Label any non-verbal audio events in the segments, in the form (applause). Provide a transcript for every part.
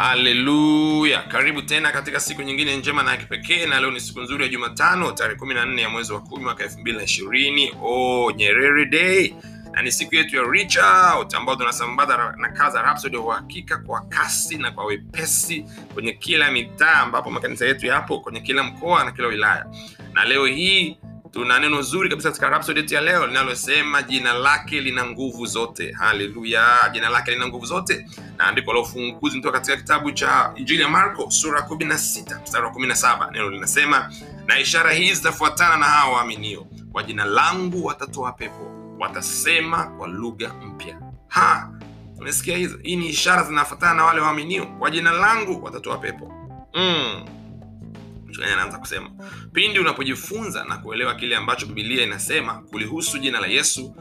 haleluya. Karibu tena katika siku nyingine njema na ya kipekee na leo ni siku nzuri ya jumatano tarehe kumi na nne ya mwezi wa kumi mwaka elfu mbili na ishirini. Oh, nyerere day. Na ni siku yetu ya reach out tunasambaza na za Rhapsody ya uhakika kwa kasi na kwa wepesi kwenye kila mitaa ambapo makanisa yetu yapo kwenye kila mkoa na kila wilaya. Na leo hii tuna neno zuri kabisa katika Rhapsody ya leo linalosema jina lake lina nguvu zote. Haleluya jina lake lina nguvu zote. Na andiko la ufunguzi kutoka katika kitabu cha injili ya marko sura 16 mstari wa 17 neno linasema na ishara hizi zitafuatana na hawa waaminio. Kwa jina langu watatoa pepo watasema kwa lugha mpya. Ha umesikia hizo? Hii ni ishara zinafuatana na wale waaminio. Kwa jina langu watatoa pepo. Mm. Anaanza kusema pindi unapojifunza na kuelewa kile ambacho bibilia inasema kulihusu jina la yesu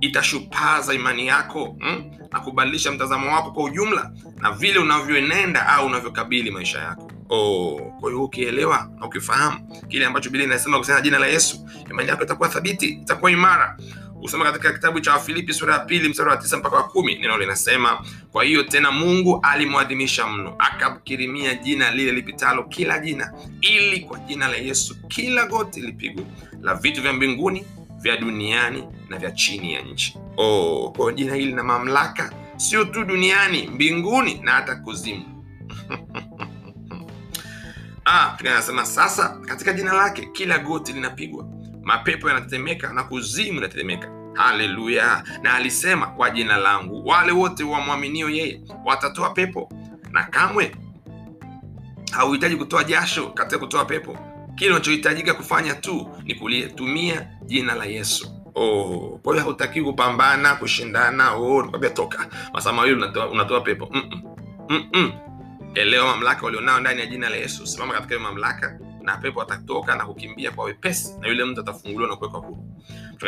itashupaza imani yako mm? na kubadilisha mtazamo wako kwa ujumla na vile unavyoenenda au unavyokabili maisha yako oh, kwa hiyo ukielewa na ukifahamu kile ambacho bibilia inasema kuhusiana na jina la yesu imani yako itakuwa thabiti itakuwa imara usoma katika kitabu cha wafilipi sura ya pili mstari wa tisa mpaka wa kumi neno linasema kwa hiyo tena mungu alimwadhimisha mno akamkirimia jina lile lipitalo kila jina ili kwa jina la yesu kila goti lipigwe la vitu vya mbinguni vya duniani na vya chini ya nchi. Oh, kwa jina hili lina mamlaka sio tu duniani mbinguni na hata kuzimu. (laughs) Ah, anasema sasa katika jina lake kila goti linapigwa mapepo yanatetemeka na kuzimu inatetemeka. Haleluya! Na alisema kwa jina langu wale wote wamwaminio yeye watatoa pepo. Na kamwe hauhitaji kutoa jasho katika kutoa pepo. Kile unachohitajika kufanya tu ni kulitumia jina la yesu. Oh, kwa hiyo hautakiwi kupambana kushindana. Oh, toka. Masaa unatoa, unatoa pepo. Mm-mm. Mm-mm. elewa mamlaka walionao ndani ya jina la yesu. Simama katika hiyo mamlaka na pepo atatoka na kukimbia kwa wepesi na yule mtu atafunguliwa na kuwekwa huru.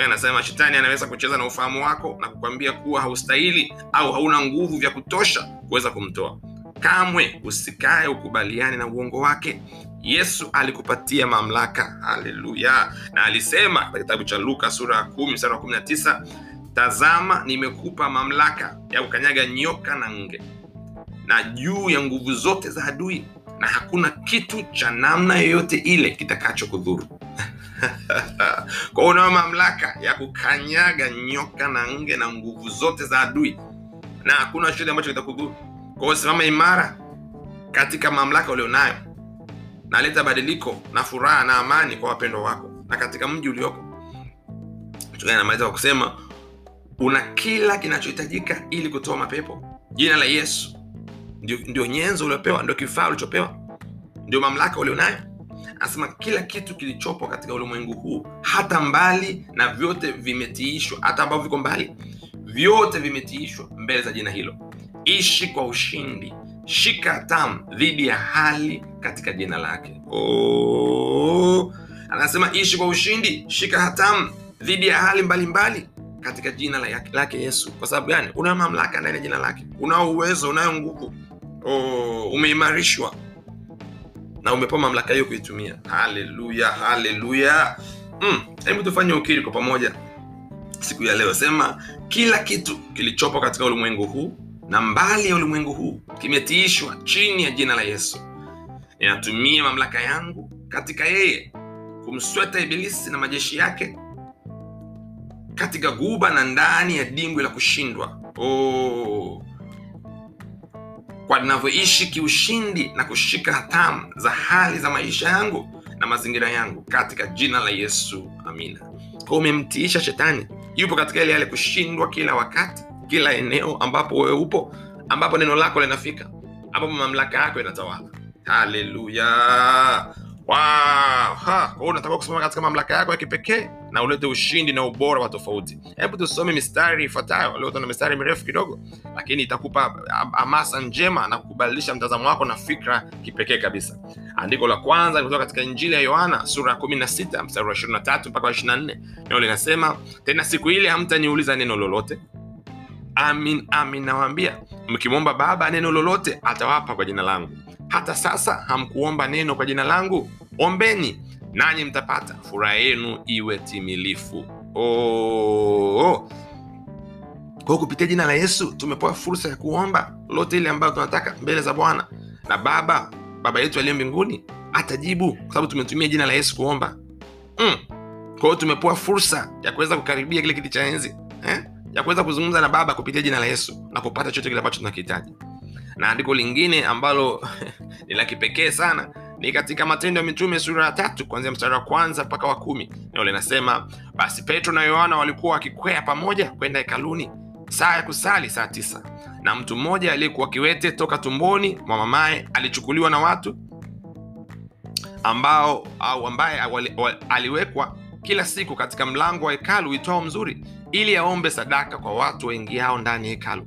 Anasema shetani anaweza kucheza na ufahamu wako na kukwambia kuwa haustahili au hauna nguvu vya kutosha kuweza kumtoa. Kamwe usikae ukubaliane na uongo wake. Yesu alikupatia mamlaka. Haleluya. Na alisema katika kitabu cha luka sura ya kumi mstari wa kumi na tisa tazama nimekupa mamlaka ya kukanyaga nyoka na nge na juu ya nguvu zote za adui na hakuna kitu cha namna yoyote ile kitakacho kudhuru (laughs) kwao unayo mamlaka ya kukanyaga nyoka na nge na nguvu zote za adui na hakuna chochote ambacho kitakudhuru. Kwao simama imara katika mamlaka ulionayo. Naleta badiliko na furaha na amani kwa wapendwa wako na katika mji ulioko. Namaliza kwa kusema una kila kinachohitajika ili kutoa mapepo? Jina la yesu ndio, ndio nyenzo uliopewa ndio kifaa ulichopewa? Ndio mamlaka ulionayo? Anasema kila kitu kilichopo katika ulimwengu huu hata mbali na vyote vimetiishwa hata ambavyo viko mbali vyote vimetiishwa mbele za jina hilo. Ishi kwa ushindi shika tamu dhidi ya hali katika jina lake. Oh, anasema ishi kwa ushindi shika hatamu dhidi ya hali mbalimbali mbali katika jina lake yesu. Kwa sababu gani? Unayo mamlaka ndani ya jina lake unao uwezo unayo nguvu umeimarishwa. Na umepewa mamlaka hiyo kuitumia. Haleluya haleluya. Hebu mm, tufanye ukiri kwa pamoja. Siku ya leo sema kila kitu kilichopo katika ulimwengu huu na mbali ya ulimwengu huu kimetiishwa chini ya jina la yesu. Ninatumia mamlaka yangu katika yeye kumsweta ibilisi na majeshi yake katika guba na ndani ya dimbwi la kushindwa. Oh. Kwa ninavyoishi kiushindi na kushika hatamu za hali za maisha yangu na mazingira yangu katika jina la yesu amina. Kwa umemtiisha shetani yupo katika ile hali kushindwa kila wakati kila eneo ambapo wewe upo ambapo neno lako linafika ambapo mamlaka yako inatawala. Haleluya! Wow. unatakiwa kusimama katika mamlaka yako ya kipekee na ulete ushindi na ubora wa tofauti. Hebu tusome mistari ifuatayo. Leo tuna mistari mirefu kidogo lakini itakupa hamasa njema na kubadilisha mtazamo wako na fikra kipekee kabisa. Andiko la kwanza ni kutoka katika injili ya yohana sura ya 16 mstari wa 23 mpaka wa 24 neno linasema tena siku ile hamtaniuliza neno lolote? Amin amin nawaambia mkimwomba baba neno lolote atawapa kwa jina langu. Hata sasa hamkuomba neno kwa jina langu. Ombeni nanyi mtapata furaha yenu iwe timilifu oh, oh. kwa kupitia jina la yesu tumepewa fursa ya kuomba lote ile ambayo tunataka mbele za bwana na baba baba yetu aliye mbinguni atajibu kwa sababu tumetumia jina la yesu kuomba mm. kwa tumepewa fursa ya kuweza kukaribia kile kiti cha enzi eh? ya kuweza kuzungumza na baba kupitia jina la yesu na kupata chote kile ambacho tunakihitaji na andiko lingine ambalo (laughs) ni la kipekee sana ni katika matendo ya mitume sura ya tatu kuanzia mstari wa kwanza mpaka wa kumi. Nao linasema basi petro na yohana walikuwa wakikwea pamoja kwenda hekaluni saa ya kusali saa tisa. Na mtu mmoja aliyekuwa kiwete toka tumboni mwa mamaye alichukuliwa na watu ambao au ambaye aliwekwa kila siku katika mlango wa hekalu uitwao mzuri ili aombe sadaka kwa watu waingiao ndani ya hekalu.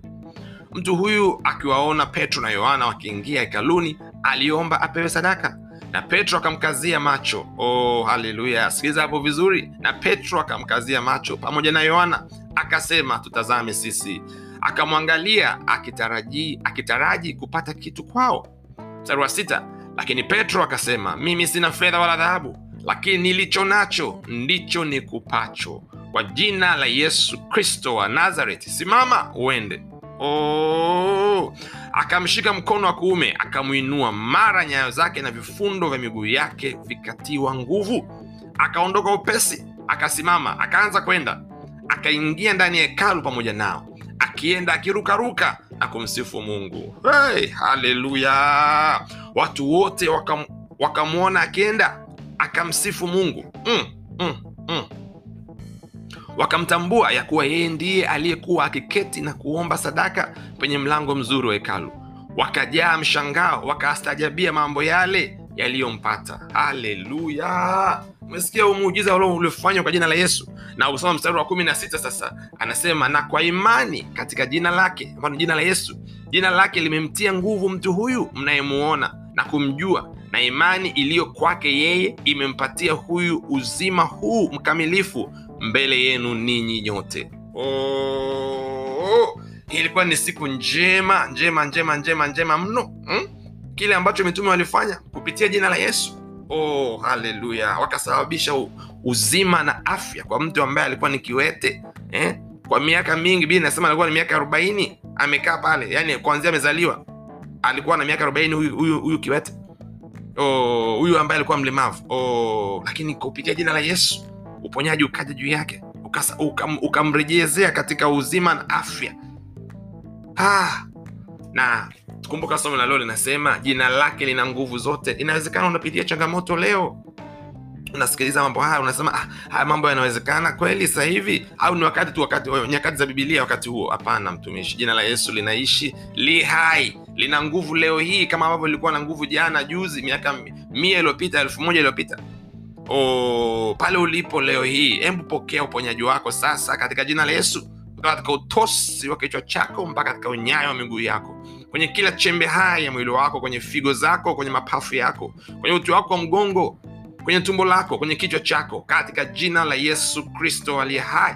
Mtu huyu akiwaona petro na yohana wakiingia hekaluni aliomba apewe sadaka na petro akamkazia macho. Oh haleluya. Sikiliza hapo vizuri. Na petro akamkazia macho pamoja na yohana. Akasema tutazame sisi. Akamwangalia akitaraji akitaraji kupata kitu kwao. Mstari wa sita. Lakini petro akasema mimi sina fedha wala dhahabu lakini nilicho nacho ndicho ni kupacho kwa jina la yesu kristo wa nazareti simama uende. Oh. Akamshika mkono wa kuume akamwinua. Mara nyayo zake na vifundo vya miguu yake vikatiwa nguvu. Akaondoka upesi akasimama akaanza kwenda. Akaingia ndani ya hekalu pamoja nao akienda akirukaruka na kumsifu mungu. Hey, haleluya! Watu wote wakam, wakamwona akienda akamsifu mungu. Mm, mm, mm. Wakamtambua ya kuwa yeye ndiye aliyekuwa akiketi na kuomba sadaka penye mlango mzuri wa hekalu. Wakajaa mshangao wakaastajabia mambo yale yaliyompata. Haleluya! Umesikia umuujiza uliofanywa kwa jina la yesu? Na usoma mstari wa kumi na sita sasa. Anasema na kwa imani katika jina lake ambalo jina la yesu jina lake limemtia nguvu mtu huyu mnayemuona na kumjua na imani iliyo kwake yeye imempatia huyu uzima huu mkamilifu mbele yenu ninyi nyote. Oh, ilikuwa ni siku njema njema njema njema njema mno hmm? kile ambacho mitume walifanya kupitia jina la yesu. Oh haleluya. Wakasababisha uzima na afya kwa mtu ambaye alikuwa ni kiwete eh? kwa miaka mingi bili nasema alikuwa na miaka arobaini amekaa pale yani kwanzia amezaliwa alikuwa na miaka arobaini huyu, huyu, huyu kiwete. Oh, ambaye alikuwa mlemavu. Oh, lakini kupitia jina la yesu uponyaji ukaja juu yake ukamrejezea ukam- katika uzima na afya. Ah, na kumbuka somo la leo linasema jina lake lina nguvu zote. Inawezekana unapitia changamoto leo unasikiliza mambo haya unasema ah, haya mambo yanawezekana kweli sasa hivi? Au ni wakati tu wakati nyakati za bibilia wakati huo? Hapana mtumishi jina la yesu linaishi li hai lina nguvu leo hii kama ambavyo lilikuwa na nguvu jana juzi miaka mia iliyopita elfu moja iliyopita oh, pale ulipo leo hii hebu pokea uponyaji wako sasa katika jina la yesu katika utosi wa kichwa chako mpaka katika unyayo wa miguu yako kwenye kila chembe hai ya mwili wako kwenye figo zako kwenye mapafu yako kwenye uti wako wa mgongo kwenye tumbo lako kwenye kichwa chako katika jina la yesu kristo aliye hai.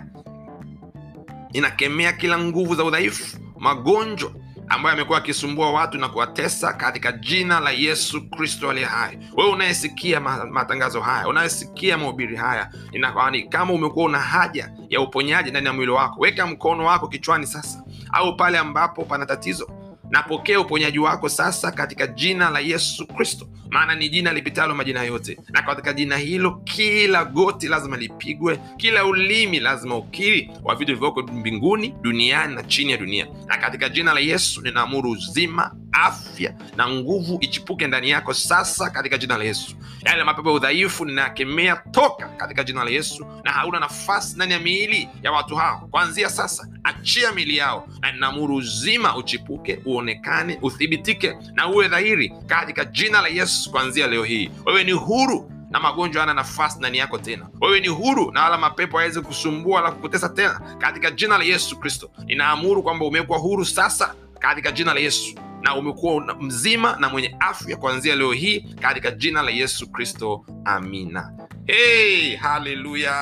Inakemea kila nguvu za udhaifu magonjwa ambayo amekuwa akisumbua watu na kuwatesa katika jina la yesu kristo aliye hai. Wewe unayesikia matangazo haya unayesikia mahubiri haya inakwani kama umekuwa una haja ya uponyaji ndani ya mwili wako weka mkono wako kichwani sasa au pale ambapo pana tatizo napokea uponyaji wako sasa katika jina la yesu kristo. Maana ni jina lipitalo majina yote. Na katika jina hilo kila goti lazima lipigwe kila ulimi lazima ukiri wa vitu vilivyoko mbinguni duniani na chini ya dunia. Na katika jina la yesu ninaamuru uzima afya na nguvu ichipuke ndani yako sasa katika jina la yesu. Yale mapepo ya udhaifu ninayakemea toka katika jina la yesu na hauna nafasi ndani ya miili ya watu hao. Kuanzia sasa achia miili yao na ninaamuru uzima uchipuke uonekane uthibitike na uwe dhahiri katika jina la yesu kuanzia leo hii. Wewe ni huru na magonjwa yana nafasi ndani yako tena. Wewe ni huru na wala mapepo hawezi kusumbua wala kukutesa tena katika jina la yesu kristo. Ninaamuru kwamba umekuwa huru sasa katika jina la yesu na umekuwa mzima na mwenye afya kuanzia leo hii katika jina la yesu kristo amina. Hey, haleluya!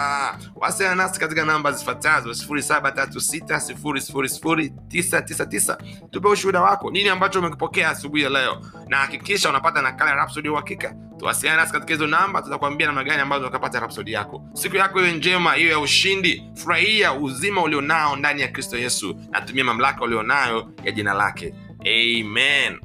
Wasiliana nasi katika namba zifuatazo 736 tupe ushuhuda wako nini ambacho umekipokea asubuhi ya leo na hakikisha unapata nakala ya Rhapsody uhakika. Tuwasiliana nasi katika hizo namba tutakuambia namna gani ambazo ukapata rapsodi yako. Siku yako iwe njema hiyo ya ushindi. Furahia uzima ulionao ndani ya kristo yesu. Na tumia mamlaka ulionayo ya jina lake amen